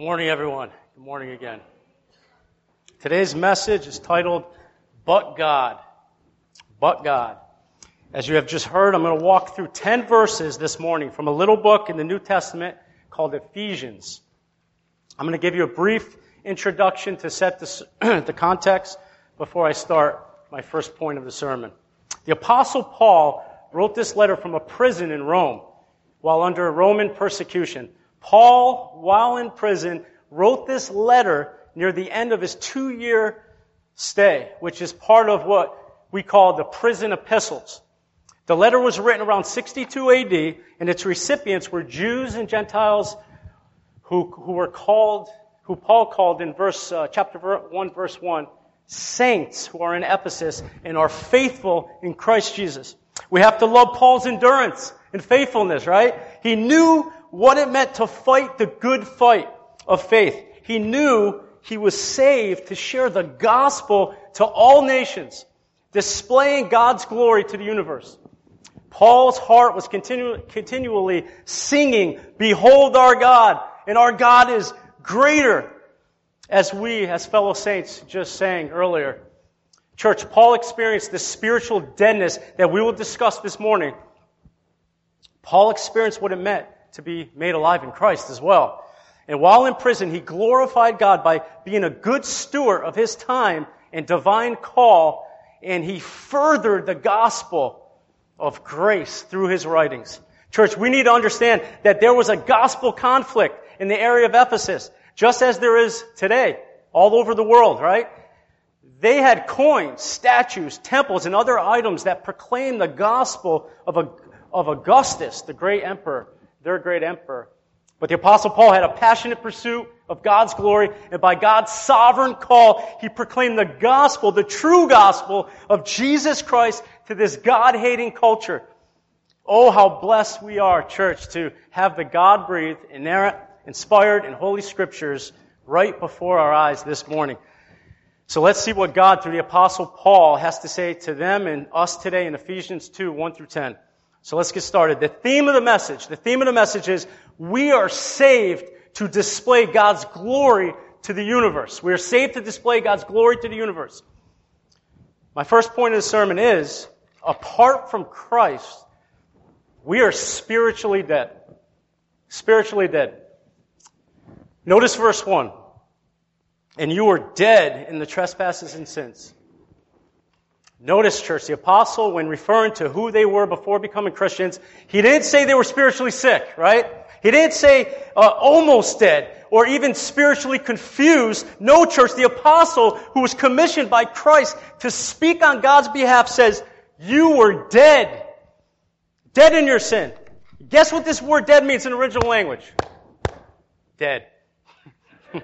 Good morning, everyone. Good morning again. Today's message is titled, But God. But God. As you have just heard, I'm going to walk through 10 verses this morning from a little book in the New Testament called Ephesians. I'm going to give you a brief introduction to set the, the context before I start my first point of the sermon. The Apostle Paul wrote this letter from a prison in Rome while under Roman persecution. Paul, while in prison, wrote this letter near the end of his two year stay, which is part of what we call the prison epistles. The letter was written around 62 AD, and its recipients were Jews and Gentiles who, who were called, who Paul called in verse, uh, chapter 1, verse 1, saints who are in Ephesus and are faithful in Christ Jesus. We have to love Paul's endurance and faithfulness, right? He knew what it meant to fight the good fight of faith. He knew he was saved to share the gospel to all nations, displaying God's glory to the universe. Paul's heart was continu- continually singing, Behold our God, and our God is greater, as we, as fellow saints, just sang earlier. Church, Paul experienced this spiritual deadness that we will discuss this morning. Paul experienced what it meant to be made alive in Christ as well. And while in prison, he glorified God by being a good steward of his time and divine call, and he furthered the gospel of grace through his writings. Church, we need to understand that there was a gospel conflict in the area of Ephesus, just as there is today, all over the world, right? They had coins, statues, temples, and other items that proclaimed the gospel of, of Augustus, the great emperor, their great emperor. But the apostle Paul had a passionate pursuit of God's glory, and by God's sovereign call, he proclaimed the gospel, the true gospel of Jesus Christ to this God-hating culture. Oh, how blessed we are, church, to have the God-breathed, inerrant, inspired, and holy scriptures right before our eyes this morning. So let's see what God, through the apostle Paul, has to say to them and us today in Ephesians 2, 1 through 10. So let's get started. The theme of the message, the theme of the message is we are saved to display God's glory to the universe. We are saved to display God's glory to the universe. My first point of the sermon is apart from Christ, we are spiritually dead. Spiritually dead. Notice verse 1. And you were dead in the trespasses and sins. Notice, church, the apostle, when referring to who they were before becoming Christians, he didn't say they were spiritually sick, right? He didn't say uh, almost dead or even spiritually confused. No, church, the apostle who was commissioned by Christ to speak on God's behalf says, you were dead. Dead in your sin. Guess what this word dead means in original language? Dead.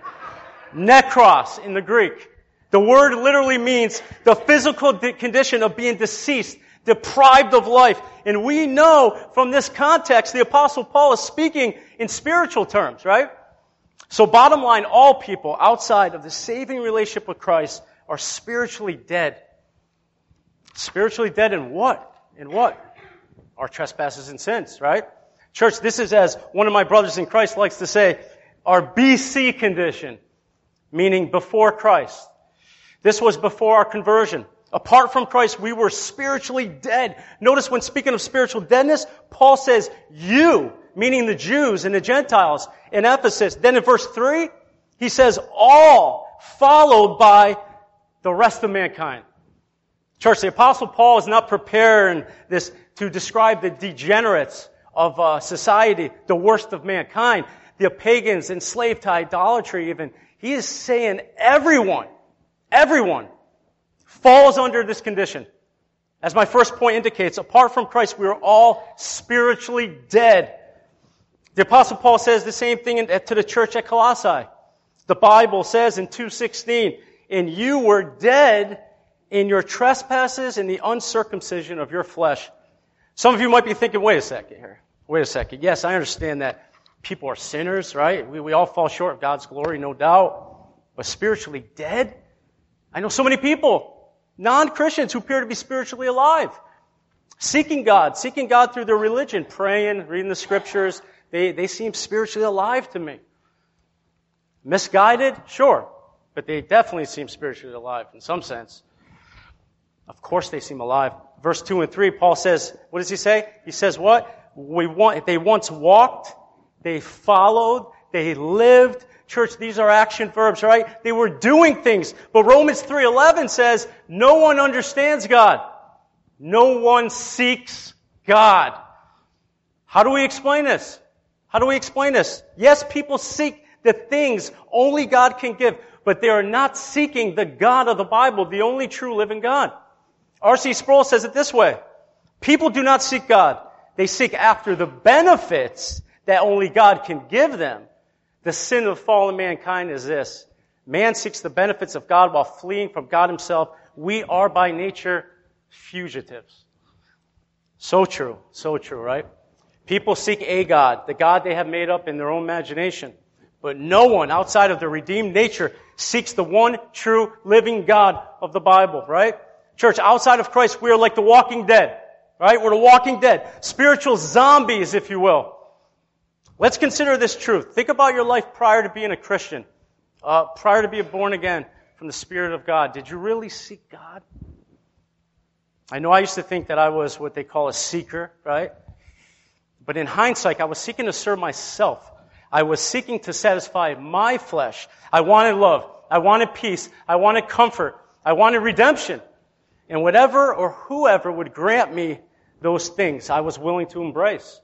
Necros in the Greek. The word literally means the physical condition of being deceased, deprived of life. And we know from this context, the apostle Paul is speaking in spiritual terms, right? So bottom line, all people outside of the saving relationship with Christ are spiritually dead. Spiritually dead in what? In what? Our trespasses and sins, right? Church, this is as one of my brothers in Christ likes to say, our BC condition, meaning before Christ. This was before our conversion. Apart from Christ, we were spiritually dead. Notice when speaking of spiritual deadness, Paul says, you, meaning the Jews and the Gentiles in Ephesus. Then in verse 3, he says, all, followed by the rest of mankind. Church, the apostle Paul is not preparing this to describe the degenerates of uh, society, the worst of mankind, the pagans enslaved to idolatry even. He is saying everyone, everyone falls under this condition. As my first point indicates, apart from Christ, we are all spiritually dead. The apostle Paul says the same thing to the church at Colossae. The Bible says in 2.16, and you were dead in your trespasses and the uncircumcision of your flesh. Some of you might be thinking, wait a second here. Wait a second. Yes, I understand that people are sinners, right? We, we all fall short of God's glory, no doubt. But spiritually dead? I know so many people, non-Christians, who appear to be spiritually alive. Seeking God, seeking God through their religion, praying, reading the scriptures. They, they seem spiritually alive to me. Misguided? Sure. But they definitely seem spiritually alive in some sense. Of course they seem alive. Verse 2 and 3, Paul says, what does he say? He says what? We want, they once walked, they followed, they lived. Church, these are action verbs, right? They were doing things. But Romans 3.11 says, no one understands God. No one seeks God. How do we explain this? How do we explain this? Yes, people seek the things only God can give, but they are not seeking the God of the Bible, the only true living God. R.C. Sproul says it this way. People do not seek God. They seek after the benefits that only God can give them. The sin of fallen mankind is this. Man seeks the benefits of God while fleeing from God himself. We are by nature fugitives. So true. So true, right? People seek a God, the God they have made up in their own imagination. But no one outside of the redeemed nature seeks the one true living God of the Bible, right? Church, outside of Christ, we are like the walking dead, right? We're the walking dead. Spiritual zombies, if you will. Let's consider this truth. Think about your life prior to being a Christian, uh, prior to being born again from the Spirit of God. Did you really seek God? I know I used to think that I was what they call a seeker, right? But in hindsight, I was seeking to serve myself. I was seeking to satisfy my flesh. I wanted love. I wanted peace. I wanted comfort. I wanted redemption. And whatever or whoever would grant me those things, I was willing to embrace.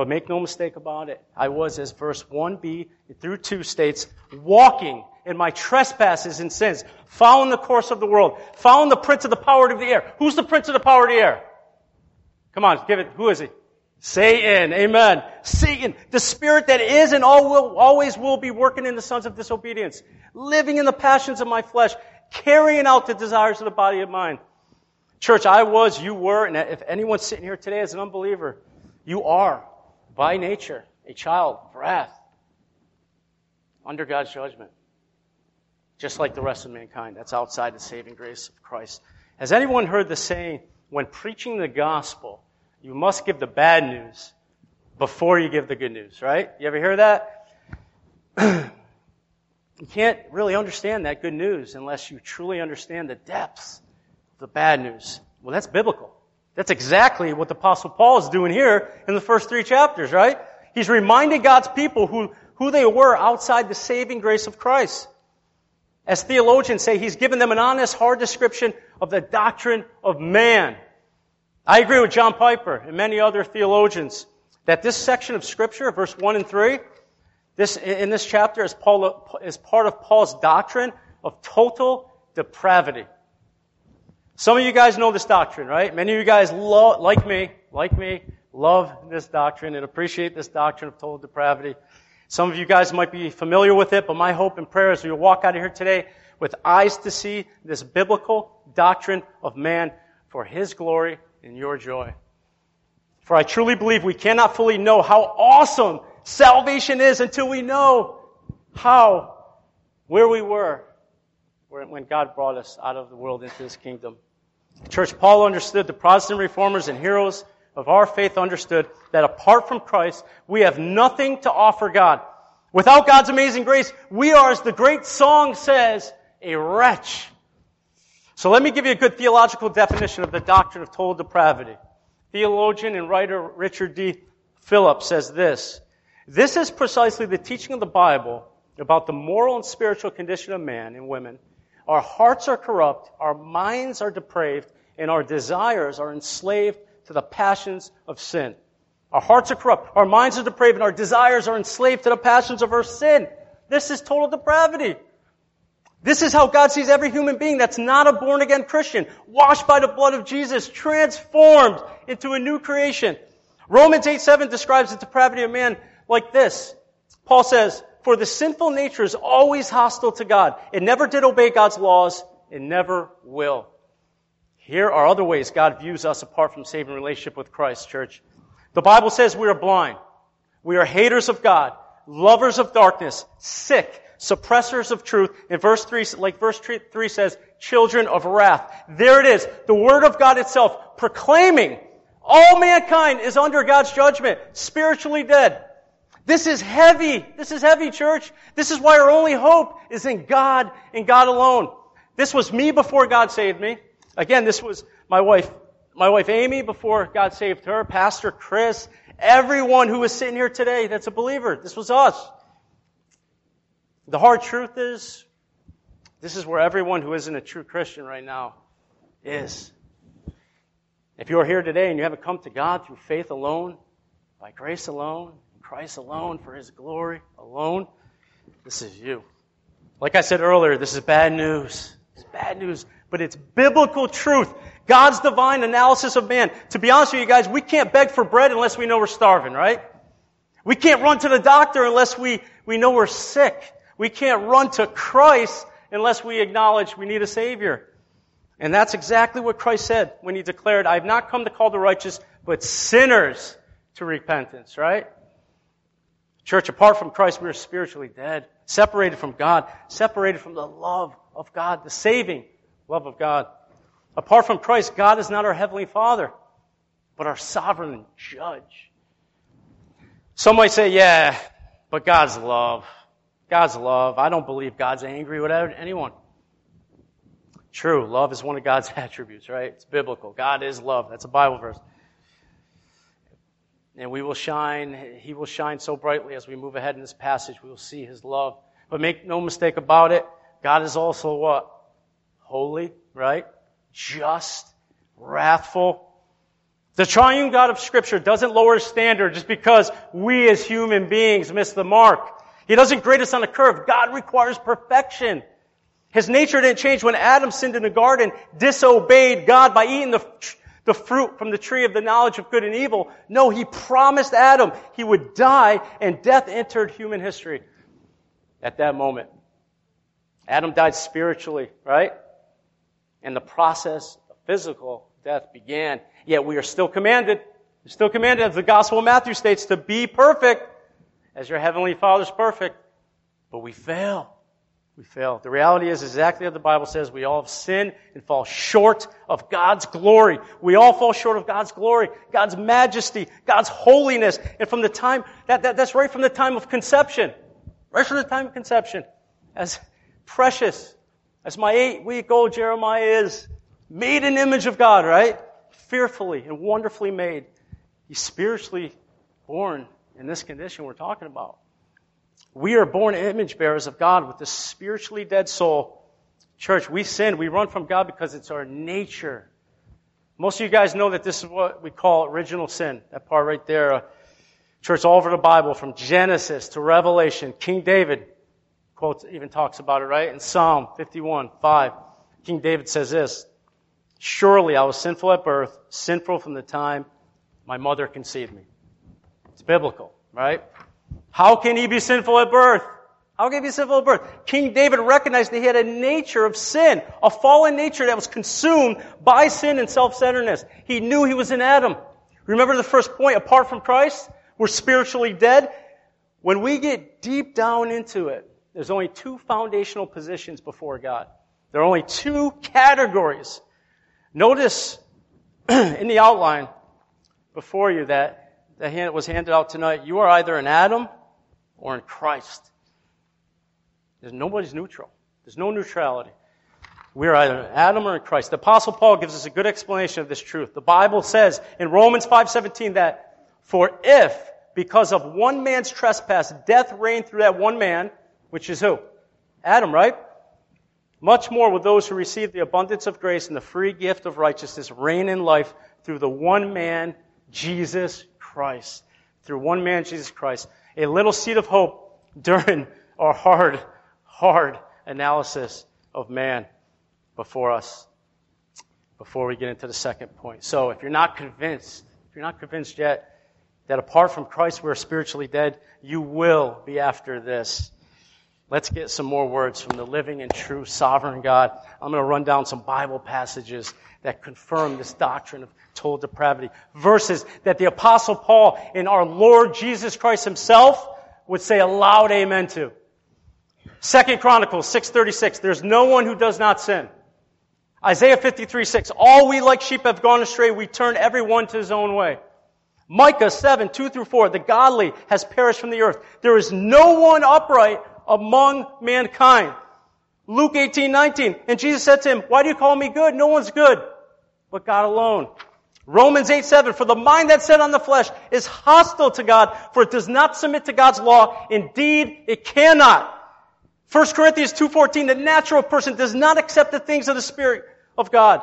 But make no mistake about it. I was, as verse 1b through 2 states, walking in my trespasses and sins, following the course of the world, following the prince of the power of the air. Who's the prince of the power of the air? Come on, give it. Who is he? Satan. Amen. Satan, the spirit that is and all will, always will be working in the sons of disobedience, living in the passions of my flesh, carrying out the desires of the body of mine. Church, I was, you were, and if anyone's sitting here today as an unbeliever, you are, by nature, a child of wrath, under God's judgment. Just like the rest of mankind. That's outside the saving grace of Christ. Has anyone heard the saying, when preaching the gospel, you must give the bad news before you give the good news, right? You ever hear that? you can't really understand that good news unless you truly understand the depths of the bad news. Well, that's biblical. That's exactly what the apostle Paul is doing here in the first three chapters, right? He's reminding God's people who, who they were outside the saving grace of Christ. As theologians say, he's given them an honest, hard description of the doctrine of man. I agree with John Piper and many other theologians that this section of Scripture, verse 1 and 3, this, in this chapter is, Paul, is part of Paul's doctrine of total depravity. Some of you guys know this doctrine, right? Many of you guys, lo- like me, like me, love this doctrine and appreciate this doctrine of total depravity. Some of you guys might be familiar with it, but my hope and prayer is we walk out of here today with eyes to see this biblical doctrine of man for his glory and your joy. For I truly believe we cannot fully know how awesome salvation is until we know how, where we were when God brought us out of the world into his kingdom. Church Paul understood, the Protestant reformers and heroes of our faith understood that apart from Christ, we have nothing to offer God. Without God's amazing grace, we are, as the great song says, a wretch so let me give you a good theological definition of the doctrine of total depravity. Theologian and writer Richard D. Phillips says this. This is precisely the teaching of the Bible about the moral and spiritual condition of man and women. Our hearts are corrupt, our minds are depraved, and our desires are enslaved to the passions of sin. Our hearts are corrupt, our minds are depraved, and our desires are enslaved to the passions of our sin. This is total depravity. This is how God sees every human being that's not a born again Christian, washed by the blood of Jesus, transformed into a new creation. Romans 8 7 describes the depravity of man like this. Paul says, For the sinful nature is always hostile to God. It never did obey God's laws. It never will. Here are other ways God views us apart from saving relationship with Christ, church. The Bible says we are blind. We are haters of God, lovers of darkness, sick, suppressors of truth. In verse 3, like verse 3 says, children of wrath. There it is. The Word of God itself proclaiming all mankind is under God's judgment, spiritually dead. This is heavy. This is heavy, church. This is why our only hope is in God and God alone. This was me before God saved me. Again, this was my wife, my wife Amy before God saved her, Pastor Chris, everyone who is sitting here today that's a believer. This was us. The hard truth is, this is where everyone who isn't a true Christian right now is. If you're here today and you haven't come to God through faith alone, by grace alone, Christ alone, for His glory alone, this is you. Like I said earlier, this is bad news. It's bad news, but it's biblical truth. God's divine analysis of man. To be honest with you guys, we can't beg for bread unless we know we're starving, right? We can't run to the doctor unless we, we know we're sick. We can't run to Christ unless we acknowledge we need a Savior. And that's exactly what Christ said when He declared, I have not come to call the righteous, but sinners to repentance, right? Church, apart from Christ, we are spiritually dead, separated from God, separated from the love of God, the saving love of God. Apart from Christ, God is not our Heavenly Father, but our sovereign judge. Some might say, yeah, but God's love. God's love. I don't believe God's angry with anyone. True, love is one of God's attributes, right? It's biblical. God is love. That's a Bible verse. And we will shine, He will shine so brightly as we move ahead in this passage. We will see His love. But make no mistake about it, God is also what? Holy, right? Just, wrathful. The triune God of Scripture doesn't lower his standard just because we as human beings miss the mark. He doesn't grade us on a curve. God requires perfection. His nature didn't change when Adam sinned in the garden, disobeyed God by eating the, the fruit from the tree of the knowledge of good and evil. No, he promised Adam he would die and death entered human history at that moment. Adam died spiritually, right? And the process of physical death began. Yet we are still commanded, still commanded, as the Gospel of Matthew states, to be perfect as your heavenly Father's perfect, but we fail. We fail. The reality is exactly what the Bible says. We all have sinned and fall short of God's glory. We all fall short of God's glory, God's majesty, God's holiness. And from the time, that, that, that's right from the time of conception. Right from the time of conception. As precious as my eight week old Jeremiah is, made an image of God, right? Fearfully and wonderfully made. He's spiritually born in this condition we're talking about. We are born image bearers of God with a spiritually dead soul. Church, we sin. We run from God because it's our nature. Most of you guys know that this is what we call original sin. That part right there. Uh, church, all over the Bible, from Genesis to Revelation. King David quotes, even talks about it, right? In Psalm 51, 5, King David says this, Surely I was sinful at birth, sinful from the time my mother conceived me. It's biblical, right? How can he be sinful at birth? How can he be sinful at birth? King David recognized that he had a nature of sin, a fallen nature that was consumed by sin and self-centeredness. He knew he was in Adam. Remember the first point, apart from Christ, we're spiritually dead. When we get deep down into it, there's only two foundational positions before God. There are only two categories. Notice in the outline before you that that was handed out tonight, you are either in Adam or in Christ. There's nobody's neutral. There's no neutrality. We're either in Adam or in Christ. The apostle Paul gives us a good explanation of this truth. The Bible says in Romans 5:17 that for if because of one man's trespass death reigned through that one man, which is who? Adam, right? Much more will those who receive the abundance of grace and the free gift of righteousness reign in life through the one man, Jesus Christ. Through one man, Jesus Christ. A little seed of hope during our hard, hard analysis of man before us. Before we get into the second point. So if you're not convinced, if you're not convinced yet that apart from Christ we're spiritually dead, you will be after this. Let's get some more words from the living and true sovereign God. I'm going to run down some Bible passages that confirm this doctrine of total depravity. Verses that the apostle Paul and our Lord Jesus Christ himself would say a loud amen to. Second Chronicles 636, there's no one who does not sin. Isaiah 53, 6, all we like sheep have gone astray, we turn every one to his own way. Micah 7, 2 through 4, the godly has perished from the earth. There is no one upright among mankind. Luke 18, 19, and Jesus said to him, why do you call me good? No one's good, but God alone. Romans 8, 7, for the mind that's set on the flesh is hostile to God, for it does not submit to God's law. Indeed, it cannot. 1 Corinthians 2.14, the natural person does not accept the things of the Spirit of God,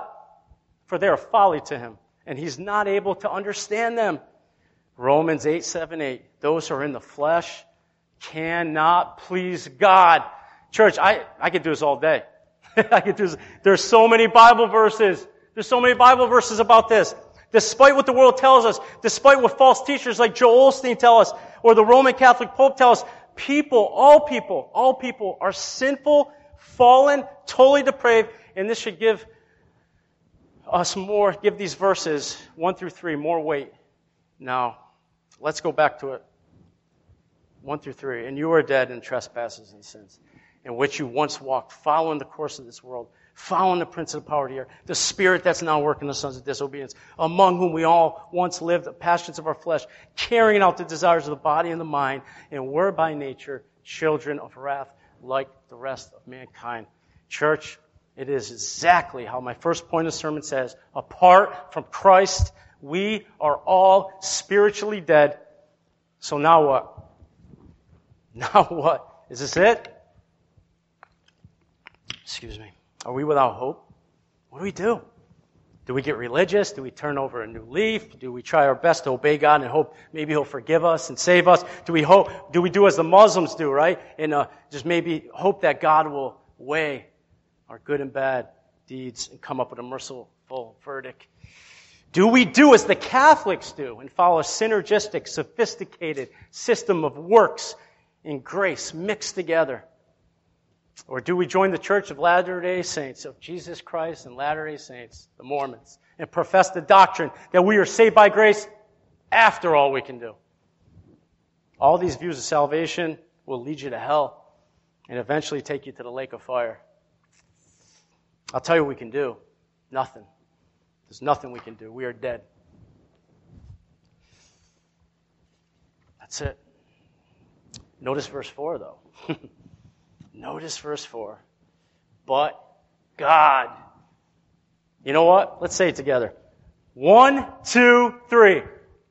for they are folly to him, and he's not able to understand them. Romans 8, 7, 8. Those who are in the flesh cannot please God. Church, I, I could do this all day. I could do this. There's so many Bible verses. There's so many Bible verses about this. Despite what the world tells us, despite what false teachers like Joel Osteen tell us, or the Roman Catholic Pope tell us, people, all people, all people are sinful, fallen, totally depraved, and this should give us more, give these verses, one through three, more weight. Now, Let's go back to it. 1 through 3. And you are dead in trespasses and sins, in which you once walked, following the course of this world, following the prince of the power of the air, the spirit that's now working the sons of disobedience, among whom we all once lived, the passions of our flesh, carrying out the desires of the body and the mind, and were by nature children of wrath, like the rest of mankind. Church, it is exactly how my first point of sermon says, apart from Christ, we are all spiritually dead. So now what? Now what? Is this it? Excuse me. Are we without hope? What do we do? Do we get religious? Do we turn over a new leaf? Do we try our best to obey God and hope maybe He'll forgive us and save us? Do we hope? Do we do as the Muslims do, right? And uh, just maybe hope that God will weigh our good and bad deeds and come up with a merciful verdict? Do we do as the Catholics do and follow a synergistic, sophisticated system of works and grace mixed together? Or do we join the Church of Latter day Saints, of Jesus Christ and Latter day Saints, the Mormons, and profess the doctrine that we are saved by grace after all we can do? All these views of salvation will lead you to hell and eventually take you to the lake of fire. I'll tell you what we can do nothing. There's nothing we can do. We are dead. That's it. Notice verse 4, though. Notice verse 4. But God. You know what? Let's say it together. One, two, three.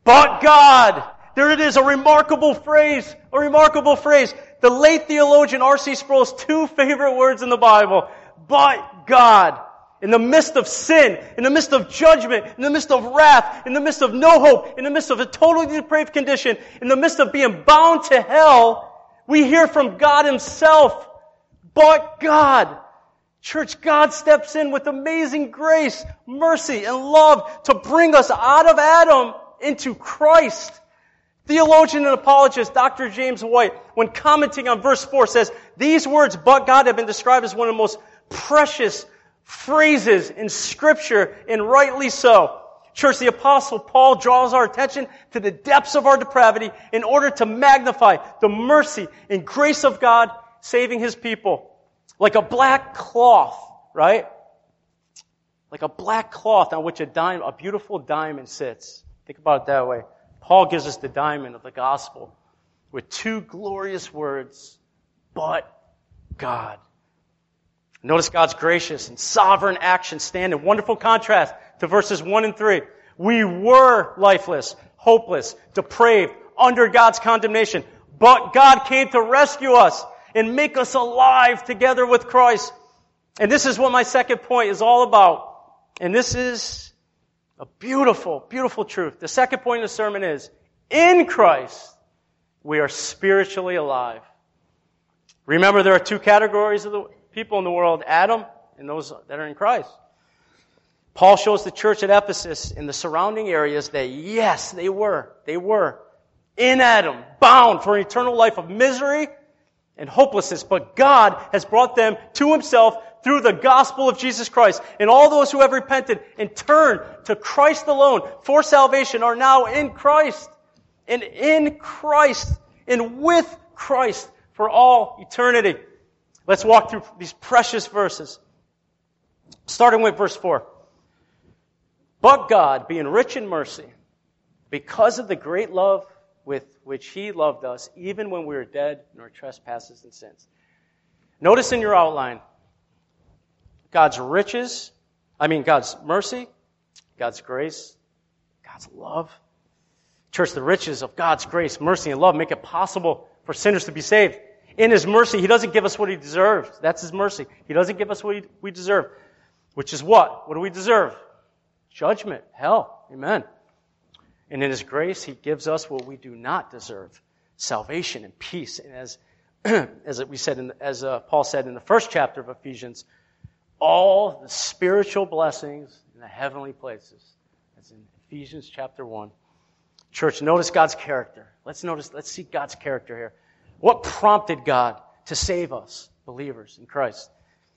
But God. There it is, a remarkable phrase. A remarkable phrase. The late theologian R.C. Sproul's two favorite words in the Bible. But God in the midst of sin, in the midst of judgment, in the midst of wrath, in the midst of no hope, in the midst of a totally depraved condition, in the midst of being bound to hell, we hear from God Himself. But God, church, God steps in with amazing grace, mercy, and love to bring us out of Adam into Christ. Theologian and apologist Dr. James White, when commenting on verse 4, says, These words, but God, have been described as one of the most precious phrases in scripture, and rightly so. Church, the apostle Paul draws our attention to the depths of our depravity in order to magnify the mercy and grace of God saving his people. Like a black cloth, right? Like a black cloth on which a diamond, a beautiful diamond sits. Think about it that way. Paul gives us the diamond of the gospel with two glorious words, but God. Notice God's gracious and sovereign action stand in wonderful contrast to verses 1 and 3. We were lifeless, hopeless, depraved, under God's condemnation. But God came to rescue us and make us alive together with Christ. And this is what my second point is all about. And this is a beautiful, beautiful truth. The second point of the sermon is, in Christ, we are spiritually alive. Remember, there are two categories of the, people in the world, Adam and those that are in Christ. Paul shows the church at Ephesus in the surrounding areas that yes, they were, they were in Adam, bound for an eternal life of misery and hopelessness, but God has brought them to himself through the gospel of Jesus Christ. And all those who have repented and turned to Christ alone for salvation are now in Christ. And in Christ and with Christ for all eternity. Let's walk through these precious verses. Starting with verse 4. But God, being rich in mercy, because of the great love with which he loved us, even when we were dead in our trespasses and sins. Notice in your outline God's riches, I mean, God's mercy, God's grace, God's love. Church, the riches of God's grace, mercy, and love make it possible for sinners to be saved. In His mercy, He doesn't give us what He deserves. That's His mercy. He doesn't give us what we deserve. Which is what? What do we deserve? Judgment, hell. Amen. And in His grace, He gives us what we do not deserve salvation and peace. And as, as we said, in, as uh, Paul said in the first chapter of Ephesians, all the spiritual blessings in the heavenly places. That's in Ephesians chapter 1. Church, notice God's character. Let's notice, let's see God's character here. What prompted God to save us, believers in Christ?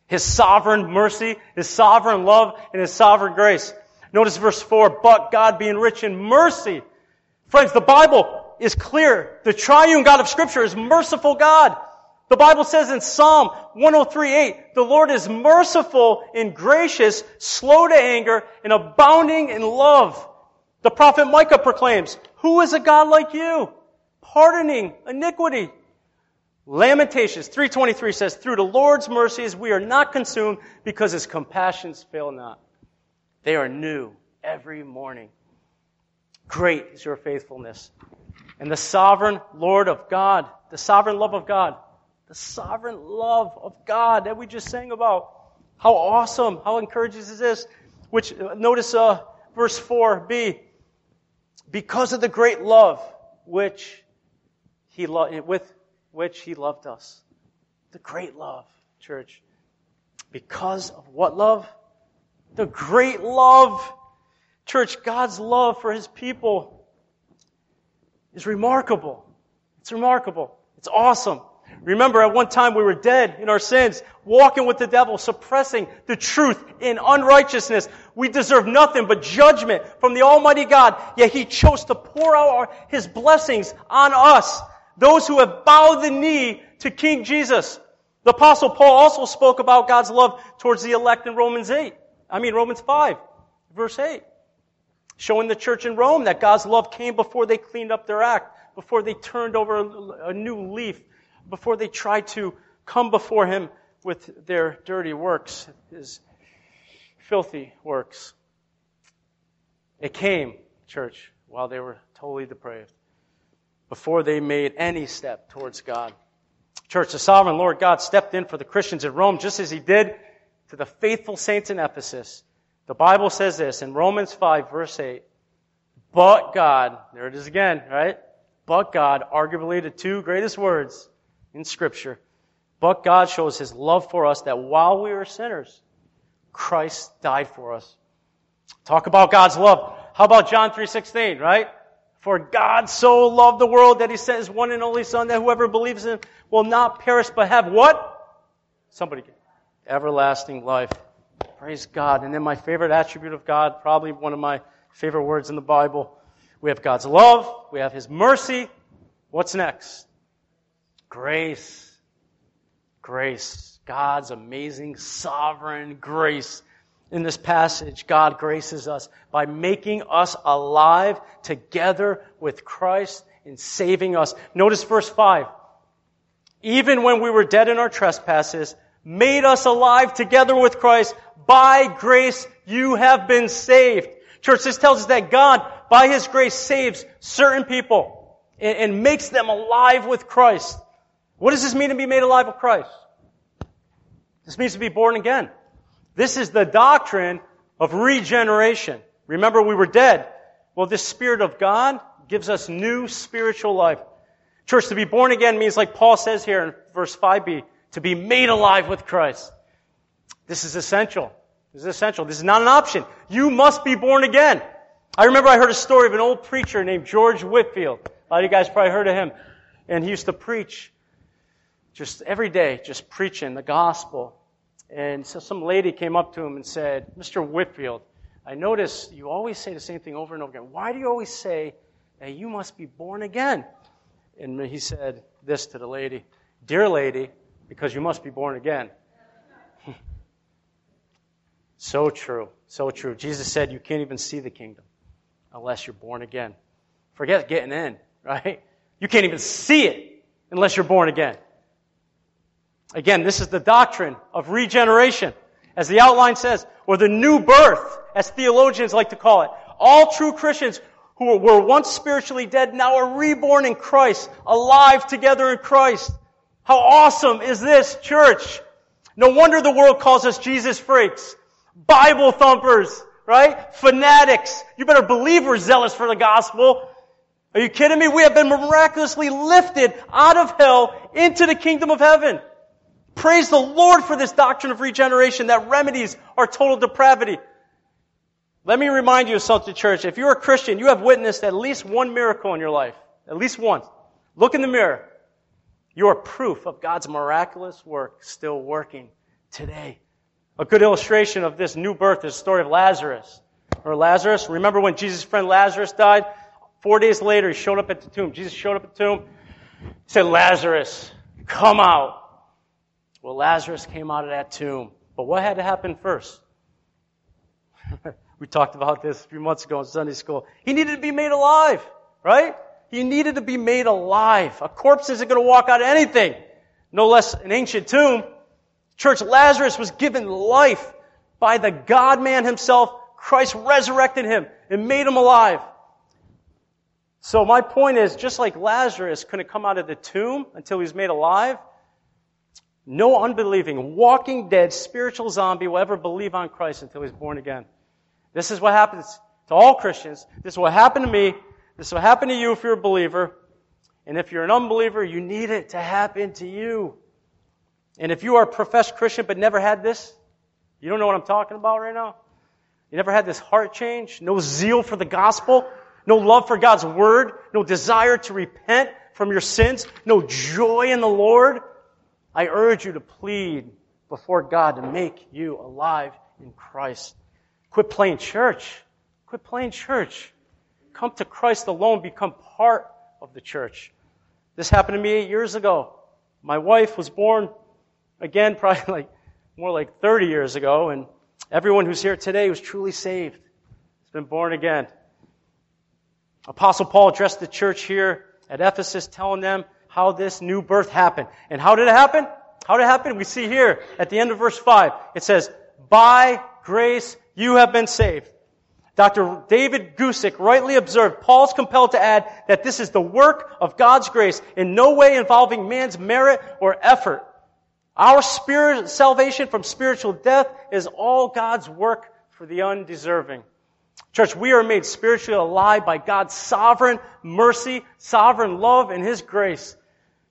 His sovereign mercy, His sovereign love, and His sovereign grace. Notice verse 4, but God being rich in mercy. Friends, the Bible is clear. The triune God of Scripture is merciful God. The Bible says in Psalm 103:8, the Lord is merciful and gracious, slow to anger, and abounding in love. The prophet Micah proclaims, Who is a God like you? Pardoning iniquity. Lamentations 3.23 says, Through the Lord's mercies we are not consumed because his compassions fail not. They are new every morning. Great is your faithfulness. And the sovereign Lord of God, the sovereign love of God, the sovereign love of God that we just sang about. How awesome, how encouraging is this? Which, notice uh, verse 4b. Because of the great love which he lo- with which he loved us. The great love, church. Because of what love? The great love. Church, God's love for his people is remarkable. It's remarkable. It's awesome. Remember, at one time we were dead in our sins, walking with the devil, suppressing the truth in unrighteousness. We deserve nothing but judgment from the Almighty God, yet He chose to pour out our, His blessings on us, those who have bowed the knee to King Jesus. The Apostle Paul also spoke about God's love towards the elect in Romans 8. I mean, Romans 5, verse 8. Showing the church in Rome that God's love came before they cleaned up their act, before they turned over a new leaf before they tried to come before him with their dirty works, his filthy works. It came, church, while they were totally depraved, before they made any step towards God. Church, the sovereign Lord God stepped in for the Christians in Rome just as he did to the faithful saints in Ephesus. The Bible says this in Romans 5, verse 8. But God, there it is again, right? But God, arguably the two greatest words in Scripture. But God shows His love for us that while we were sinners, Christ died for us. Talk about God's love. How about John 3.16, right? For God so loved the world that He sent His one and only Son that whoever believes in Him will not perish but have what? Somebody get everlasting life. Praise God. And then my favorite attribute of God, probably one of my favorite words in the Bible. We have God's love. We have His mercy. What's next? Grace. Grace. God's amazing sovereign grace. In this passage, God graces us by making us alive together with Christ in saving us. Notice verse 5. Even when we were dead in our trespasses, made us alive together with Christ. By grace you have been saved. Church, this tells us that God, by His grace, saves certain people and, and makes them alive with Christ. What does this mean to be made alive with Christ? This means to be born again. This is the doctrine of regeneration. Remember, we were dead. Well, this Spirit of God gives us new spiritual life. Church, to be born again means, like Paul says here in verse 5b, to be made alive with Christ. This is essential. This is essential. This is not an option. You must be born again. I remember I heard a story of an old preacher named George Whitefield. A lot of you guys probably heard of him. And he used to preach just every day, just preaching the gospel. And so some lady came up to him and said, Mr. Whitefield, I notice you always say the same thing over and over again. Why do you always say that you must be born again? And he said this to the lady Dear lady, because you must be born again. so true. So true. Jesus said you can't even see the kingdom unless you're born again. Forget getting in, right? You can't even see it unless you're born again. Again, this is the doctrine of regeneration. As the outline says, or the new birth, as theologians like to call it. All true Christians who were once spiritually dead now are reborn in Christ, alive together in Christ. How awesome is this, church? No wonder the world calls us Jesus freaks, Bible thumpers, right? Fanatics. You better believe we're zealous for the gospel. Are you kidding me? We have been miraculously lifted out of hell into the kingdom of heaven. Praise the Lord for this doctrine of regeneration that remedies our total depravity. Let me remind you of something, church. If you're a Christian, you have witnessed at least one miracle in your life. At least one. Look in the mirror. You are proof of God's miraculous work still working today. A good illustration of this new birth is the story of Lazarus. Or Lazarus, remember when Jesus' friend Lazarus died? Four days later, he showed up at the tomb. Jesus showed up at the tomb. He said, Lazarus, come out. Well, Lazarus came out of that tomb. But what had to happen first? we talked about this a few months ago in Sunday school. He needed to be made alive, right? He needed to be made alive. A corpse isn't going to walk out of anything, no less an ancient tomb. Church, Lazarus was given life by the God man himself. Christ resurrected him and made him alive. So my point is, just like Lazarus couldn't come out of the tomb until he was made alive, no unbelieving, walking dead, spiritual zombie will ever believe on Christ until he's born again. This is what happens to all Christians. This is what happened to me. This will happen to you if you're a believer. And if you're an unbeliever, you need it to happen to you. And if you are a professed Christian but never had this, you don't know what I'm talking about right now? You never had this heart change? No zeal for the gospel? No love for God's word? No desire to repent from your sins? No joy in the Lord? I urge you to plead before God to make you alive in Christ. Quit playing church. Quit playing church. Come to Christ alone. Become part of the church. This happened to me eight years ago. My wife was born again, probably like more like 30 years ago, and everyone who's here today was truly saved. Has been born again. Apostle Paul addressed the church here at Ephesus, telling them how this new birth happened. And how did it happen? How did it happen? We see here at the end of verse 5. It says, By grace you have been saved. Dr. David Guzik rightly observed, Paul's compelled to add that this is the work of God's grace, in no way involving man's merit or effort. Our spirit, salvation from spiritual death is all God's work for the undeserving. Church, we are made spiritually alive by God's sovereign mercy, sovereign love, and His grace.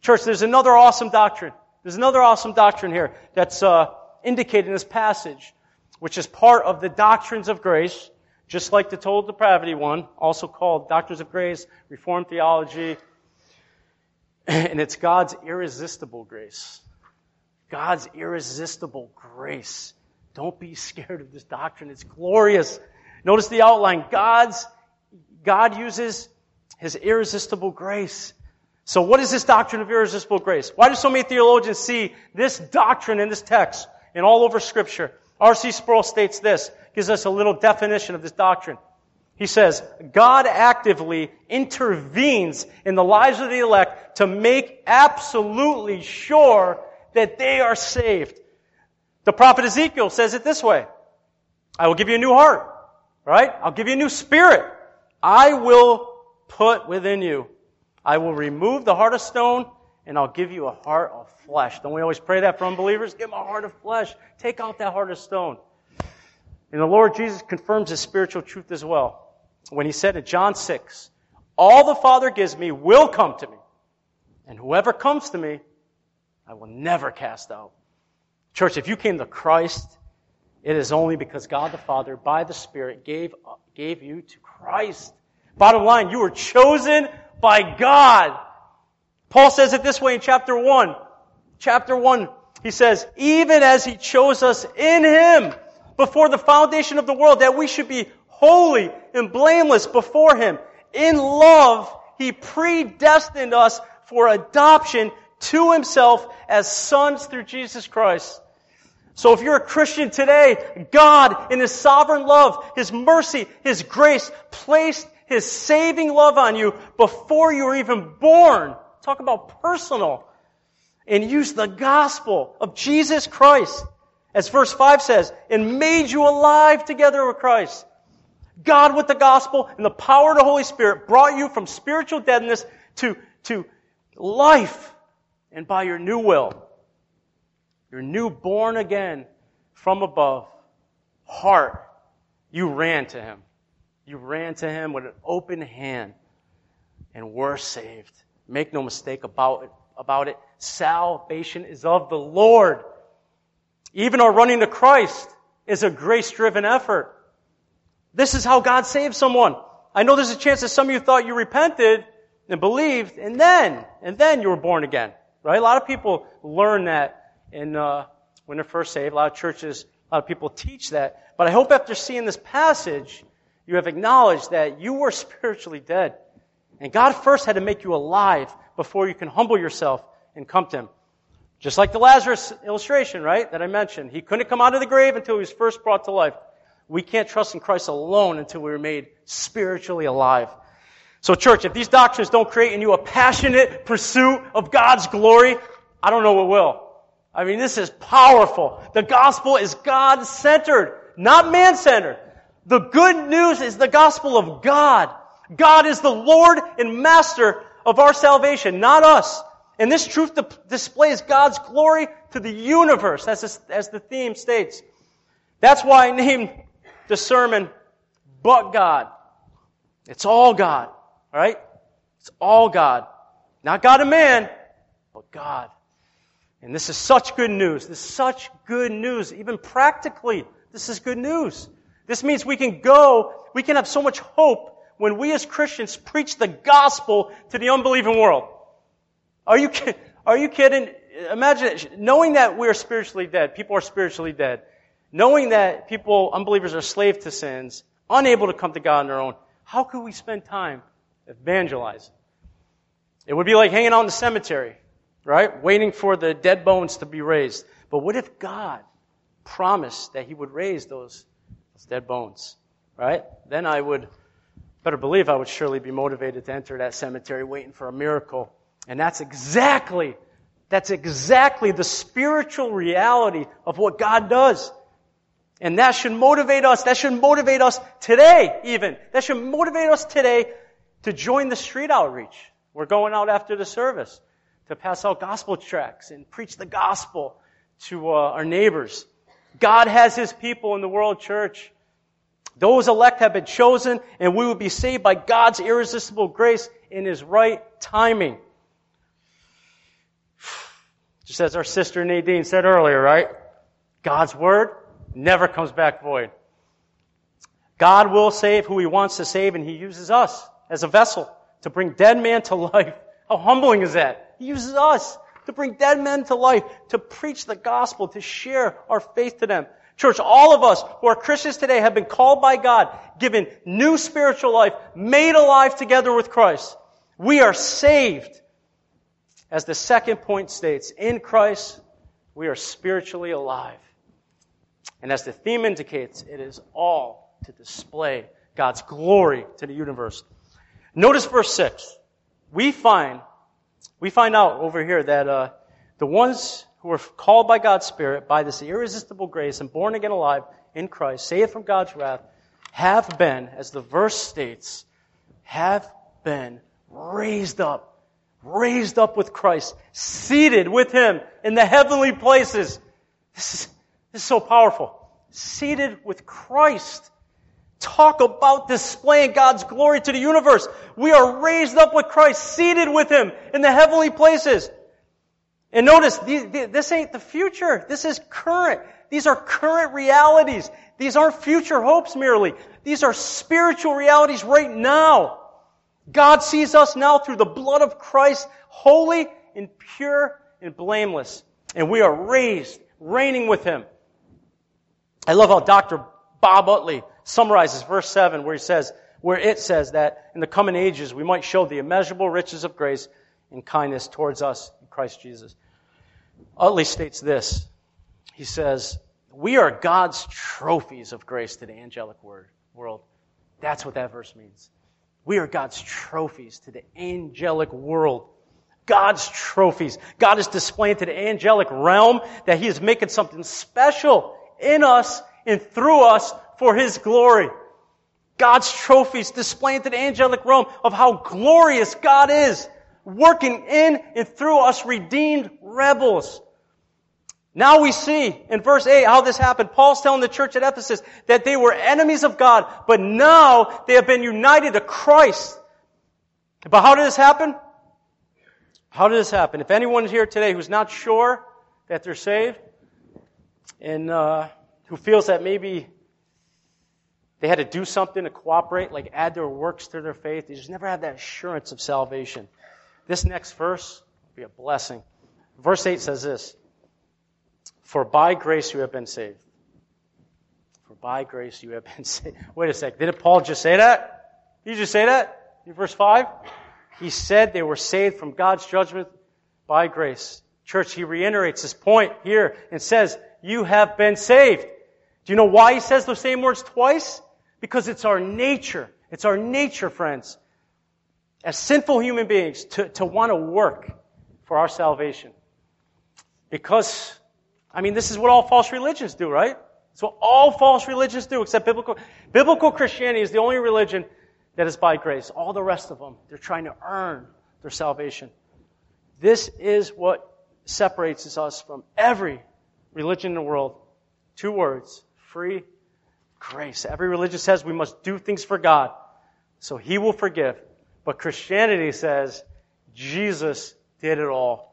Church, there's another awesome doctrine. There's another awesome doctrine here that's uh, indicated in this passage, which is part of the doctrines of grace, just like the total depravity one, also called doctrines of grace, Reformed theology, and it's God's irresistible grace. God's irresistible grace. Don't be scared of this doctrine. It's glorious. Notice the outline. God's, God uses His irresistible grace so what is this doctrine of irresistible grace? Why do so many theologians see this doctrine in this text and all over scripture? R.C. Sproul states this, gives us a little definition of this doctrine. He says, God actively intervenes in the lives of the elect to make absolutely sure that they are saved. The prophet Ezekiel says it this way. I will give you a new heart, right? I'll give you a new spirit. I will put within you I will remove the heart of stone and I'll give you a heart of flesh. Don't we always pray that for unbelievers? Give them a heart of flesh. Take out that heart of stone. And the Lord Jesus confirms his spiritual truth as well. When he said in John 6, All the Father gives me will come to me, and whoever comes to me, I will never cast out. Church, if you came to Christ, it is only because God the Father, by the Spirit, gave, gave you to Christ. Bottom line, you were chosen by God. Paul says it this way in chapter 1. Chapter 1, he says, even as he chose us in him before the foundation of the world, that we should be holy and blameless before him. In love, he predestined us for adoption to himself as sons through Jesus Christ. So if you're a Christian today, God, in His sovereign love, His mercy, His grace, placed His saving love on you before you were even born. Talk about personal. And use the gospel of Jesus Christ, as verse 5 says, and made you alive together with Christ. God with the gospel and the power of the Holy Spirit brought you from spiritual deadness to, to life and by your new will. Your new born again from above heart, you ran to him. You ran to him with an open hand and were saved. Make no mistake about it. About it. Salvation is of the Lord. Even our running to Christ is a grace driven effort. This is how God saves someone. I know there's a chance that some of you thought you repented and believed, and then, and then you were born again. Right? A lot of people learn that in, uh, when they're first saved. A lot of churches, a lot of people teach that. But I hope after seeing this passage, you have acknowledged that you were spiritually dead. And God first had to make you alive before you can humble yourself and come to Him. Just like the Lazarus illustration, right, that I mentioned. He couldn't come out of the grave until he was first brought to life. We can't trust in Christ alone until we are made spiritually alive. So church, if these doctrines don't create in you a passionate pursuit of God's glory, I don't know what will. I mean, this is powerful. The gospel is God-centered, not man-centered. The good news is the gospel of God. God is the Lord and Master of our salvation, not us. And this truth displays God's glory to the universe, as, as the theme states. That's why I named the sermon, But God. It's all God, right? It's all God. Not God and man, but God. And this is such good news. This is such good news. Even practically, this is good news. This means we can go, we can have so much hope when we as Christians preach the gospel to the unbelieving world. Are you, are you kidding? Imagine knowing that we are spiritually dead, people are spiritually dead, knowing that people, unbelievers are slaves to sins, unable to come to God on their own. How could we spend time evangelizing? It would be like hanging out in the cemetery, right? Waiting for the dead bones to be raised. But what if God promised that He would raise those it's dead bones, right? Then I would, better believe I would surely be motivated to enter that cemetery waiting for a miracle. And that's exactly, that's exactly the spiritual reality of what God does. And that should motivate us, that should motivate us today even. That should motivate us today to join the street outreach. We're going out after the service to pass out gospel tracts and preach the gospel to uh, our neighbors. God has His people in the world church. Those elect have been chosen and we will be saved by God's irresistible grace in His right timing. Just as our sister Nadine said earlier, right? God's word never comes back void. God will save who He wants to save and He uses us as a vessel to bring dead man to life. How humbling is that? He uses us to bring dead men to life, to preach the gospel, to share our faith to them. Church, all of us who are Christians today have been called by God, given new spiritual life, made alive together with Christ. We are saved. As the second point states, in Christ, we are spiritually alive. And as the theme indicates, it is all to display God's glory to the universe. Notice verse 6. We find we find out over here that uh, the ones who were called by God's Spirit by this irresistible grace and born again alive in Christ, saved from God's wrath, have been, as the verse states, have been raised up, raised up with Christ, seated with Him in the heavenly places. This is, this is so powerful. Seated with Christ Talk about displaying God's glory to the universe. We are raised up with Christ, seated with Him in the heavenly places. And notice, this ain't the future. This is current. These are current realities. These aren't future hopes merely. These are spiritual realities right now. God sees us now through the blood of Christ, holy and pure and blameless. And we are raised, reigning with Him. I love how Dr. Bob Utley summarizes verse 7 where he says, where it says that in the coming ages we might show the immeasurable riches of grace and kindness towards us in Christ Jesus. Utley states this. He says, we are God's trophies of grace to the angelic word, world. That's what that verse means. We are God's trophies to the angelic world. God's trophies. God is displaying to the angelic realm that He is making something special in us and through us for His glory. God's trophies displaying to the angelic realm of how glorious God is, working in and through us redeemed rebels. Now we see in verse 8 how this happened. Paul's telling the church at Ephesus that they were enemies of God, but now they have been united to Christ. But how did this happen? How did this happen? If anyone here today who's not sure that they're saved and uh, who feels that maybe they had to do something to cooperate, like add their works to their faith, they just never had that assurance of salvation. This next verse will be a blessing. Verse 8 says this for by grace you have been saved. For by grace you have been saved. Wait a sec. Didn't Paul just say that? Did he just say that? In verse 5? He said they were saved from God's judgment by grace. Church, he reiterates his point here and says, you have been saved. Do you know why he says those same words twice? Because it's our nature. It's our nature, friends, as sinful human beings, to, to want to work for our salvation. Because I mean, this is what all false religions do, right? It's what all false religions do, except biblical. Biblical Christianity is the only religion that is by grace. All the rest of them, they're trying to earn their salvation. This is what separates us from every religion in the world. Two words free grace. Every religion says we must do things for God, so He will forgive. But Christianity says Jesus did it all.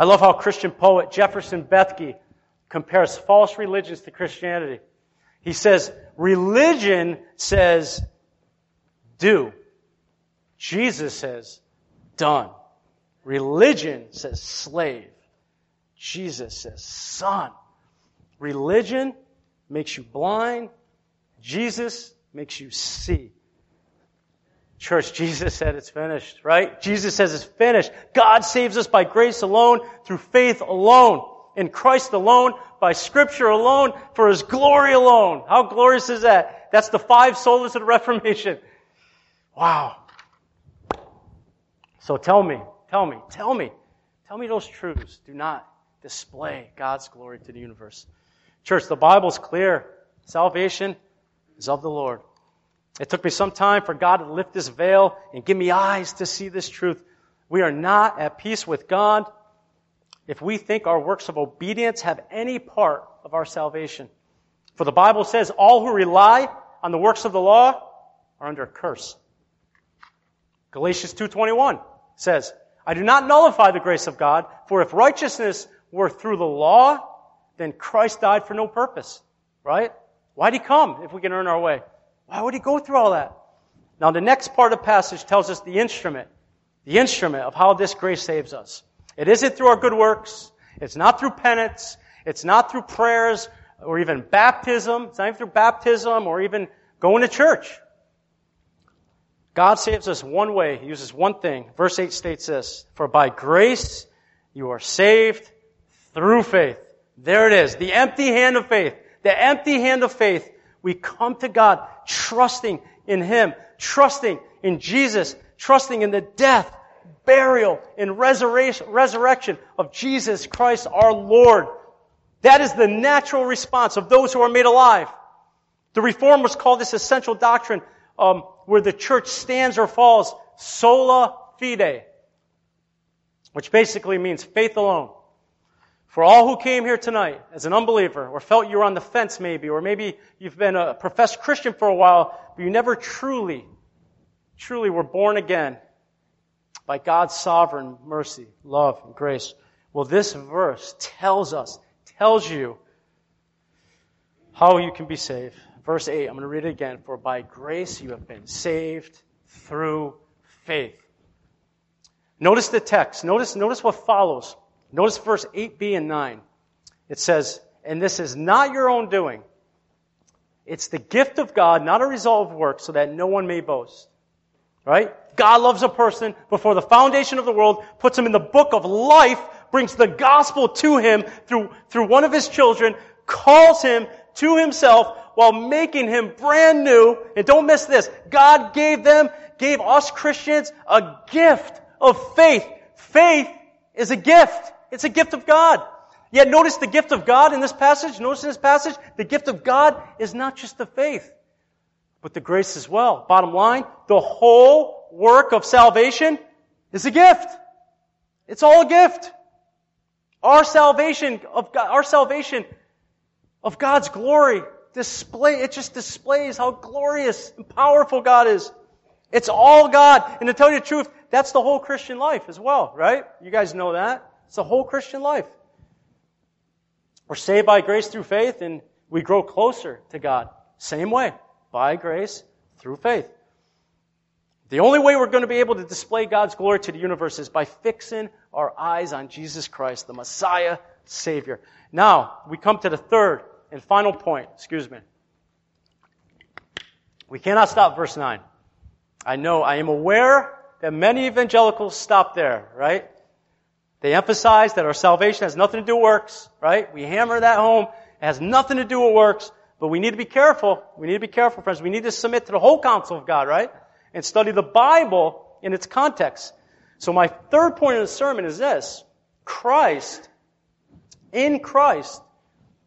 I love how Christian poet Jefferson Bethke compares false religions to Christianity. He says, religion says do. Jesus says done. Religion says slave. Jesus says son. Religion makes you blind. Jesus makes you see. Church, Jesus said it's finished, right? Jesus says it's finished. God saves us by grace alone, through faith alone, in Christ alone, by scripture alone, for his glory alone. How glorious is that? That's the five solas of the Reformation. Wow. So tell me, tell me, tell me, tell me those truths. Do not display God's glory to the universe. Church, the Bible's clear. Salvation is of the Lord. It took me some time for God to lift this veil and give me eyes to see this truth. We are not at peace with God if we think our works of obedience have any part of our salvation. For the Bible says all who rely on the works of the law are under a curse. Galatians 2:21 says, I do not nullify the grace of God, for if righteousness were through the law, then Christ died for no purpose. Right? Why'd he come if we can earn our way? Why would he go through all that? Now, the next part of passage tells us the instrument, the instrument of how this grace saves us. It isn't through our good works. It's not through penance. It's not through prayers or even baptism. It's not even through baptism or even going to church. God saves us one way. He uses one thing. Verse 8 states this, For by grace you are saved through faith. There it is. The empty hand of faith. The empty hand of faith we come to God trusting in Him, trusting in Jesus, trusting in the death, burial, and resurrection of Jesus Christ our Lord. That is the natural response of those who are made alive. The reformers call this essential doctrine um, where the church stands or falls sola fide, which basically means faith alone. For all who came here tonight as an unbeliever, or felt you were on the fence maybe, or maybe you've been a professed Christian for a while, but you never truly, truly were born again by God's sovereign mercy, love, and grace. Well, this verse tells us, tells you how you can be saved. Verse 8, I'm going to read it again. For by grace you have been saved through faith. Notice the text. Notice, notice what follows. Notice verse 8b and 9. It says, And this is not your own doing. It's the gift of God, not a result of work, so that no one may boast. Right? God loves a person before the foundation of the world, puts him in the book of life, brings the gospel to him through, through one of his children, calls him to himself while making him brand new. And don't miss this. God gave them, gave us Christians a gift of faith. Faith is a gift. It's a gift of God. Yet notice the gift of God in this passage. Notice in this passage, the gift of God is not just the faith, but the grace as well. Bottom line, the whole work of salvation is a gift. It's all a gift. Our salvation of God, our salvation of God's glory display, it just displays how glorious and powerful God is. It's all God. And to tell you the truth, that's the whole Christian life as well, right? You guys know that. It's the whole Christian life. We're saved by grace through faith and we grow closer to God. Same way. By grace through faith. The only way we're going to be able to display God's glory to the universe is by fixing our eyes on Jesus Christ, the Messiah, Savior. Now, we come to the third and final point. Excuse me. We cannot stop verse 9. I know, I am aware that many evangelicals stop there, right? They emphasize that our salvation has nothing to do with works, right? We hammer that home. It has nothing to do with works, but we need to be careful. We need to be careful, friends. We need to submit to the whole counsel of God, right? And study the Bible in its context. So my third point of the sermon is this. Christ, in Christ,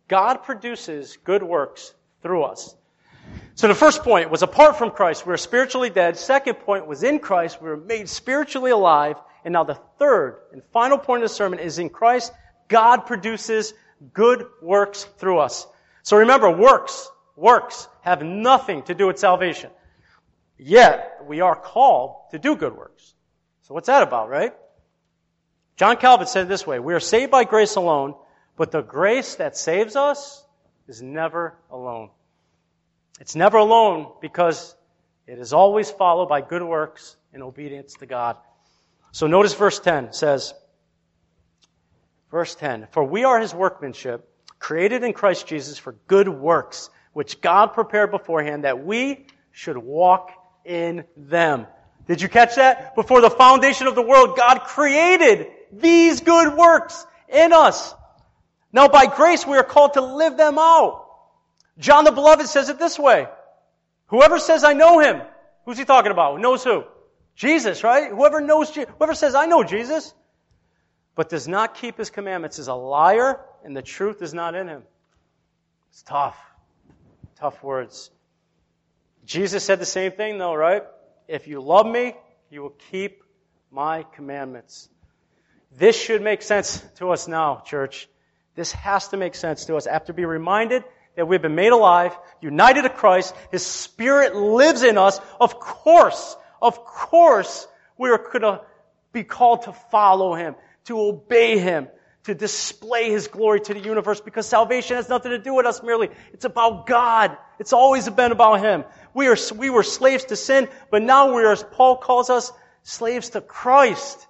God produces good works through us. So the first point was apart from Christ, we are spiritually dead. Second point was in Christ, we were made spiritually alive. And now the third and final point of the sermon is in Christ, God produces good works through us. So remember, works, works have nothing to do with salvation. Yet, we are called to do good works. So what's that about, right? John Calvin said it this way, we are saved by grace alone, but the grace that saves us is never alone. It's never alone because it is always followed by good works and obedience to God. So notice verse 10 says, verse 10, For we are his workmanship, created in Christ Jesus for good works, which God prepared beforehand that we should walk in them. Did you catch that? Before the foundation of the world, God created these good works in us. Now by grace we are called to live them out. John the Beloved says it this way. Whoever says I know him, who's he talking about? Knows who? Jesus, right? Whoever knows, Jesus, whoever says, I know Jesus, but does not keep his commandments is a liar and the truth is not in him. It's tough. Tough words. Jesus said the same thing though, right? If you love me, you will keep my commandments. This should make sense to us now, church. This has to make sense to us. After being reminded that we've been made alive, united to Christ, His Spirit lives in us. Of course, of course, we are going to be called to follow Him, to obey Him, to display His glory to the universe because salvation has nothing to do with us merely. It's about God. It's always been about Him. We are, we were slaves to sin, but now we are, as Paul calls us, slaves to Christ.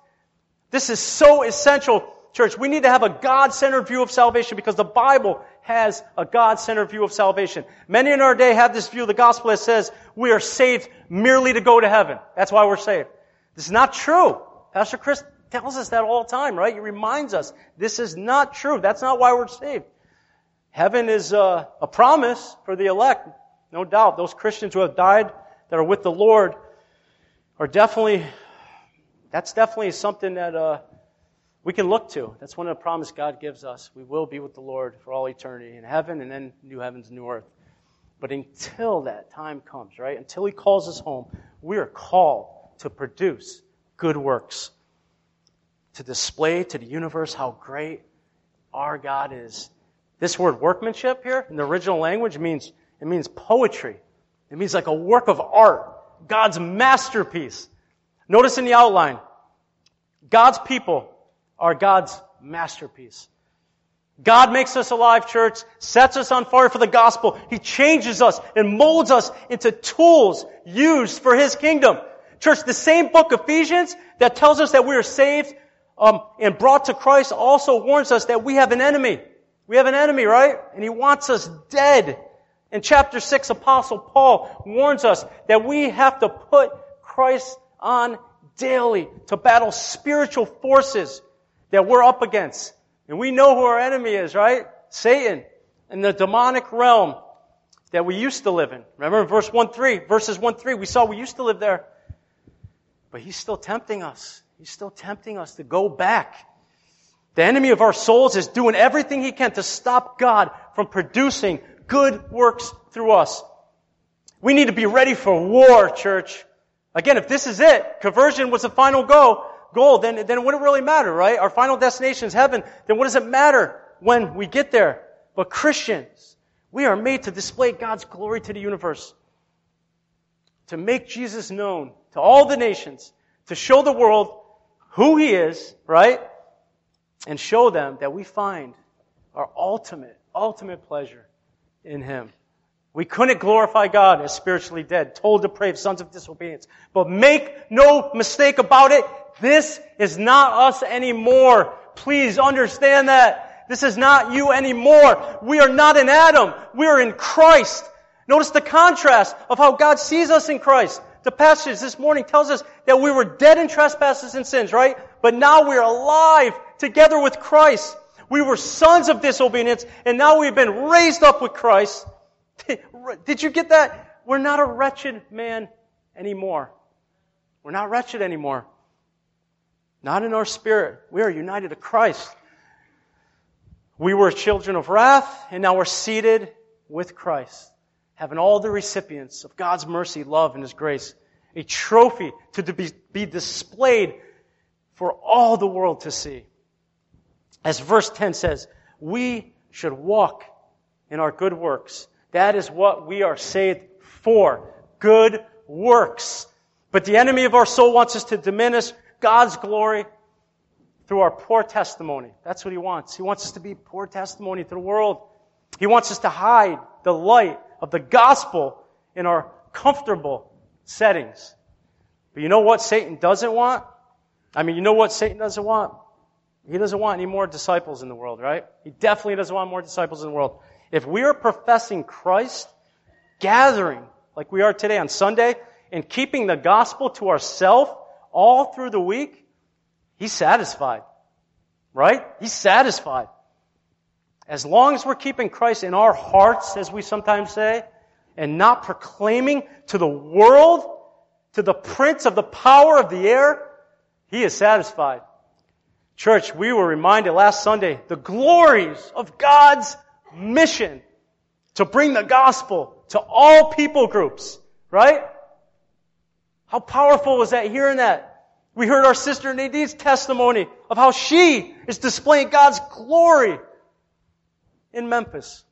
This is so essential, church. We need to have a God-centered view of salvation because the Bible has a God-centered view of salvation. Many in our day have this view of the gospel that says we are saved merely to go to heaven. That's why we're saved. This is not true. Pastor Chris tells us that all the time, right? He reminds us this is not true. That's not why we're saved. Heaven is a, a promise for the elect, no doubt. Those Christians who have died that are with the Lord are definitely, that's definitely something that uh, we can look to. That's one of the promises God gives us. We will be with the Lord for all eternity in heaven and then new heavens, and new earth. But until that time comes, right? Until He calls us home, we are called to produce good works, to display to the universe how great our God is. This word workmanship here in the original language means it means poetry. It means like a work of art, God's masterpiece. Notice in the outline, God's people are God's masterpiece. God makes us alive, church, sets us on fire for the gospel. He changes us and molds us into tools used for His kingdom. Church, the same book, Ephesians, that tells us that we are saved um, and brought to Christ also warns us that we have an enemy. We have an enemy, right? And He wants us dead. In chapter 6, Apostle Paul warns us that we have to put Christ on daily to battle spiritual forces that we're up against. And we know who our enemy is, right? Satan and the demonic realm that we used to live in. Remember in verse 1 3, verses 1 3, we saw we used to live there. But he's still tempting us. He's still tempting us to go back. The enemy of our souls is doing everything he can to stop God from producing good works through us. We need to be ready for war, church. Again, if this is it, conversion was the final go, goal, then, then it wouldn't really matter, right? Our final destination is heaven. Then what does it matter when we get there? But Christians, we are made to display God's glory to the universe. To make Jesus known to all the nations. To show the world who He is, right? And show them that we find our ultimate, ultimate pleasure in Him. We couldn't glorify God as spiritually dead, told to depraved sons of disobedience. But make no mistake about it, this is not us anymore. Please understand that. This is not you anymore. We are not in Adam. We are in Christ. Notice the contrast of how God sees us in Christ. The passage this morning tells us that we were dead in trespasses and sins, right? But now we are alive together with Christ. We were sons of disobedience, and now we've been raised up with Christ. Did you get that? We're not a wretched man anymore. We're not wretched anymore. Not in our spirit. We are united to Christ. We were children of wrath, and now we're seated with Christ, having all the recipients of God's mercy, love, and His grace. A trophy to be, displayed for all the world to see. As verse 10 says, we should walk in our good works. That is what we are saved for. Good works. But the enemy of our soul wants us to diminish God's glory through our poor testimony. That's what he wants. He wants us to be poor testimony to the world. He wants us to hide the light of the gospel in our comfortable settings. But you know what Satan doesn't want? I mean, you know what Satan doesn't want? He doesn't want any more disciples in the world, right? He definitely doesn't want more disciples in the world. If we are professing Christ, gathering like we are today on Sunday, and keeping the gospel to ourselves all through the week, he's satisfied. Right? He's satisfied. As long as we're keeping Christ in our hearts, as we sometimes say, and not proclaiming to the world, to the prince of the power of the air, he is satisfied. Church, we were reminded last Sunday the glories of God's mission to bring the gospel to all people groups, right? How powerful was that hearing that? We heard our sister Nadine's testimony of how she is displaying God's glory in Memphis.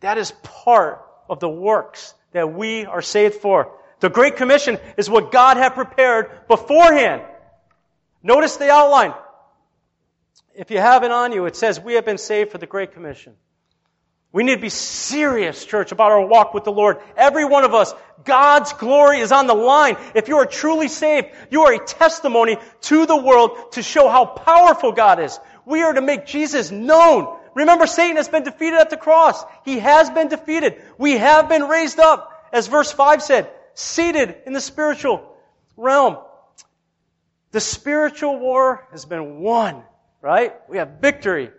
That is part of the works that we are saved for. The Great Commission is what God had prepared beforehand. Notice the outline. If you have it on you, it says, We have been saved for the Great Commission. We need to be serious, church, about our walk with the Lord. Every one of us, God's glory is on the line. If you are truly saved, you are a testimony to the world to show how powerful God is. We are to make Jesus known. Remember, Satan has been defeated at the cross. He has been defeated. We have been raised up, as verse 5 said, seated in the spiritual realm. The spiritual war has been won, right? We have victory.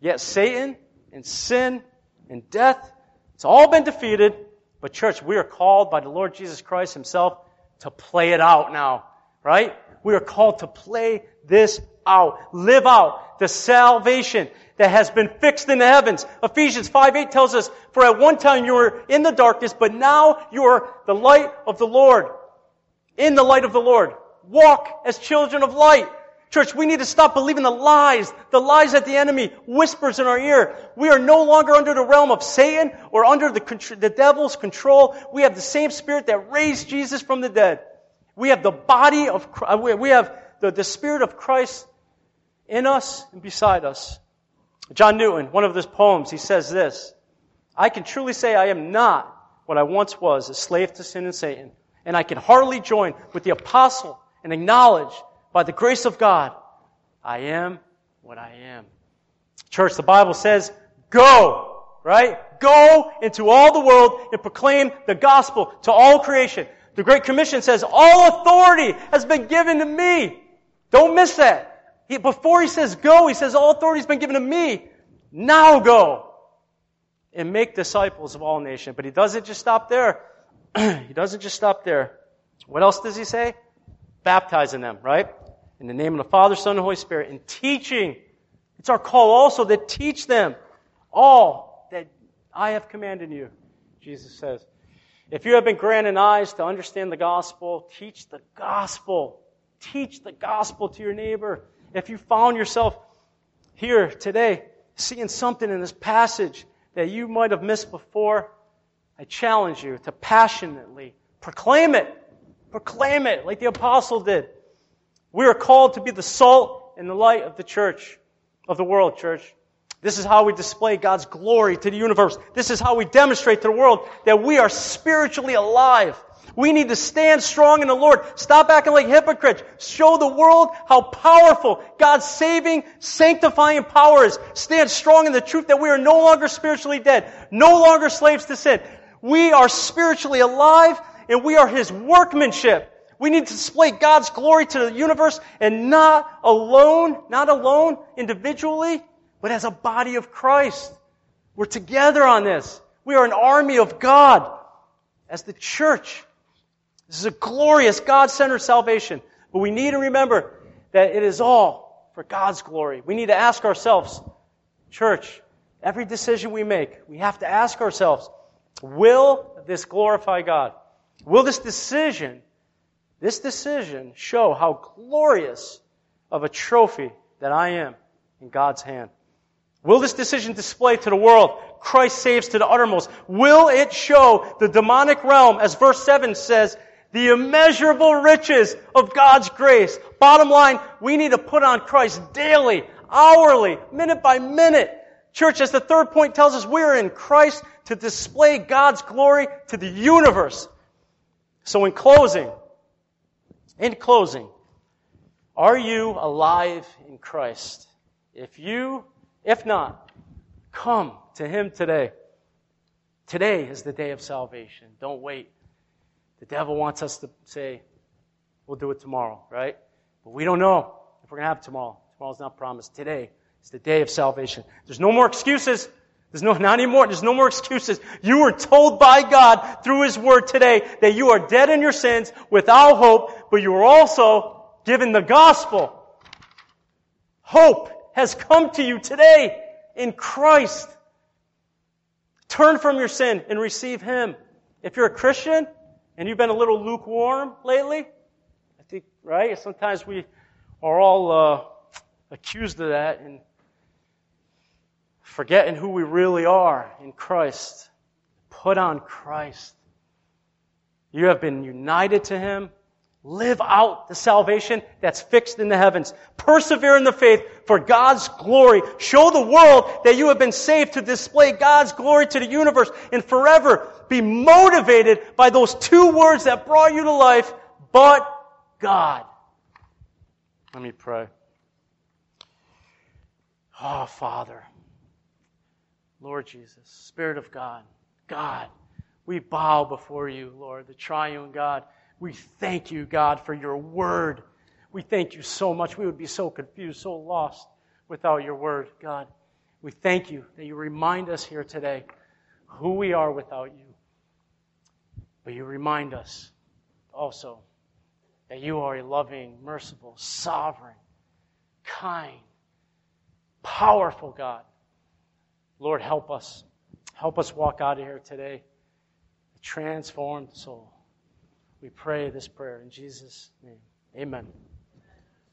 Yet Satan and sin and death, it's all been defeated. But church, we are called by the Lord Jesus Christ himself to play it out now, right? We are called to play this out, live out the salvation that has been fixed in the heavens. Ephesians 5 8 tells us, For at one time you were in the darkness, but now you are the light of the Lord. In the light of the Lord. Walk as children of light. Church, we need to stop believing the lies, the lies that the enemy whispers in our ear. We are no longer under the realm of Satan or under the, the devil's control. We have the same spirit that raised Jesus from the dead. We have the body of, uh, we have the, the spirit of Christ in us and beside us. John Newton, one of his poems, he says this, I can truly say I am not what I once was, a slave to sin and Satan. And I can heartily join with the apostle and acknowledge by the grace of God, I am what I am. Church, the Bible says, go, right? Go into all the world and proclaim the gospel to all creation. The Great Commission says, all authority has been given to me. Don't miss that. He, before he says go, he says all authority has been given to me. Now go and make disciples of all nations. But he doesn't just stop there. he doesn't just stop there. What else does he say? Baptizing them, right? In the name of the Father, Son, and Holy Spirit, and teaching. It's our call also to teach them all that I have commanded you, Jesus says. If you have been granted eyes to understand the gospel, teach the gospel. Teach the gospel to your neighbor. If you found yourself here today seeing something in this passage that you might have missed before, I challenge you to passionately proclaim it. Proclaim it like the apostle did. We are called to be the salt and the light of the church, of the world, church. This is how we display God's glory to the universe. This is how we demonstrate to the world that we are spiritually alive. We need to stand strong in the Lord. Stop acting like hypocrites. Show the world how powerful God's saving, sanctifying power is. Stand strong in the truth that we are no longer spiritually dead, no longer slaves to sin. We are spiritually alive and we are His workmanship. We need to display God's glory to the universe and not alone, not alone individually, but as a body of Christ. We're together on this. We are an army of God as the church. This is a glorious God-centered salvation. But we need to remember that it is all for God's glory. We need to ask ourselves, church, every decision we make, we have to ask ourselves, will this glorify God? Will this decision, this decision show how glorious of a trophy that I am in God's hand? Will this decision display to the world Christ saves to the uttermost? Will it show the demonic realm, as verse 7 says, the immeasurable riches of God's grace? Bottom line, we need to put on Christ daily, hourly, minute by minute. Church, as the third point tells us, we are in Christ to display God's glory to the universe. So in closing, in closing, are you alive in Christ? If you if not, come to Him today. Today is the day of salvation. Don't wait. The devil wants us to say, we'll do it tomorrow, right? But we don't know if we're going to have tomorrow. Tomorrow's not promised. Today is the day of salvation. There's no more excuses. There's no, not anymore. There's no more excuses. You were told by God through His Word today that you are dead in your sins without hope, but you were also given the gospel. Hope has come to you today in Christ. Turn from your sin and receive Him. If you're a Christian and you've been a little lukewarm lately, I think, right? Sometimes we are all uh, accused of that and forgetting who we really are in Christ. Put on Christ. You have been united to Him. Live out the salvation that's fixed in the heavens. Persevere in the faith for God's glory. Show the world that you have been saved to display God's glory to the universe and forever be motivated by those two words that brought you to life, but God. Let me pray. Oh, Father, Lord Jesus, Spirit of God, God, we bow before you, Lord, the triune God. We thank you, God, for your word. We thank you so much. We would be so confused, so lost without your word, God. We thank you that you remind us here today who we are without you. But you remind us also that you are a loving, merciful, sovereign, kind, powerful God. Lord, help us. Help us walk out of here today a transformed soul. We pray this prayer in Jesus' name. Amen.